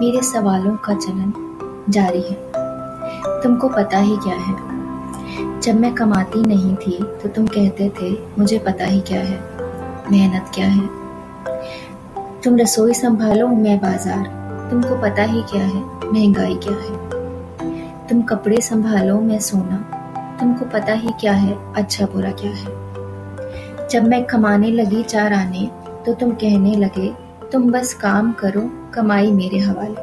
मेरे सवालों का चलन जारी है। तुमको पता ही क्या है। जब मैं कमाती नहीं थी तो तुम कहते थे, मुझे पता ही क्या है। मेहनत क्या है? तुम रसोई संभालो, मैं बाज़ार। तुमको पता ही क्या है, महँगाई क्या है। तुम कपड़े संभालो, मैं सोना। तुमको पता ही क्या है अच्छा बुरा क्या है। जब मैं कमाने लगी चार आने तो तुम कहने लगे तुम बस काम करो, कमाई मेरे हवाले।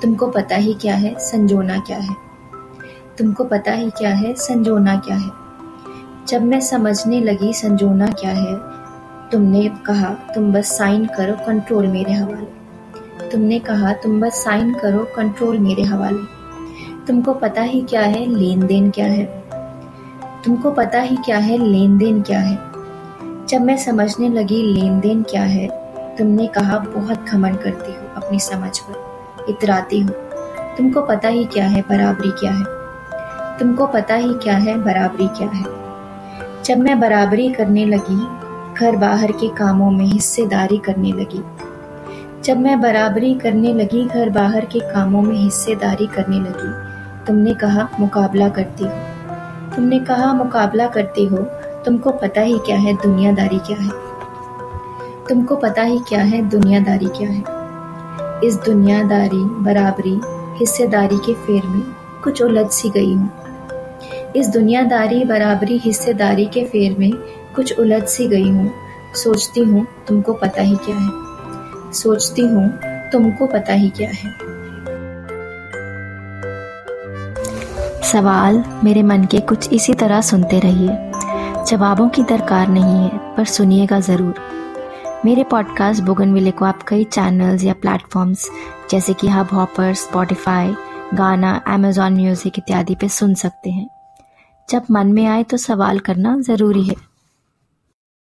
तुमको पता ही क्या है, संजोना क्या है। तुमको पता ही क्या है, संजोना क्या है। जब मैं समझने लगी संजोना क्या है, तुमने कहा, तुम बस साइन करो कंट्रोल मेरे हवाले। तुमने कहा, तुम बस साइन करो कंट्रोल मेरे हवाले। तुमको पता ही क्या है लेन देन क्या है। तुमको पता ही क्या है लेन देन क्या है। जब मैं समझने लगी लेन देन क्या है तुमने कहा, बहुत घमंड करती हो अपनी समझ पर। इतराती हो। तुमको पता ही क्या है बराबरी क्या है। तुमको पता ही क्या है बराबरी क्या है। जब मैं बराबरी करने लगी, घर बाहर के कामों में हिस्सेदारी करने लगी। जब मैं बराबरी करने लगी, घर बाहर के कामों में हिस्सेदारी करने लगी, तुमने कहा, मुकाबला करती हो। तुमने कहा, मुकाबला करती हो, तुमको पता ही क्या है, दुनियादारी क्या है। तुमको पता ही क्या है, दुनियादारी क्या है। इस दुनियादारी, बराबरी, हिस्सेदारी के फेर में कुछ उलझ सी गई हूँ। इस दुनियादारी, बराबरी, हिस्सेदारी के फेर में कुछ उलझ सी गई हूँ। सोचती हूँ, तुमको पता ही क्या है। सोचती हूँ, तुमको पता ही क्या है। सवाल मेरे मन के कुछ इसी तरह सुनते रहिए। जवाबों की दरकार नहीं है, पर सुनिएगा ज़रूर। मेरे पॉडकास्ट बुगन विले को आप कई चैनल्स या प्लेटफॉर्म्स जैसे कि Hubhopper Spotify Gaana Amazon music इत्यादि पे सुन सकते हैं। जब मन में आए तो सवाल करना ज़रूरी है।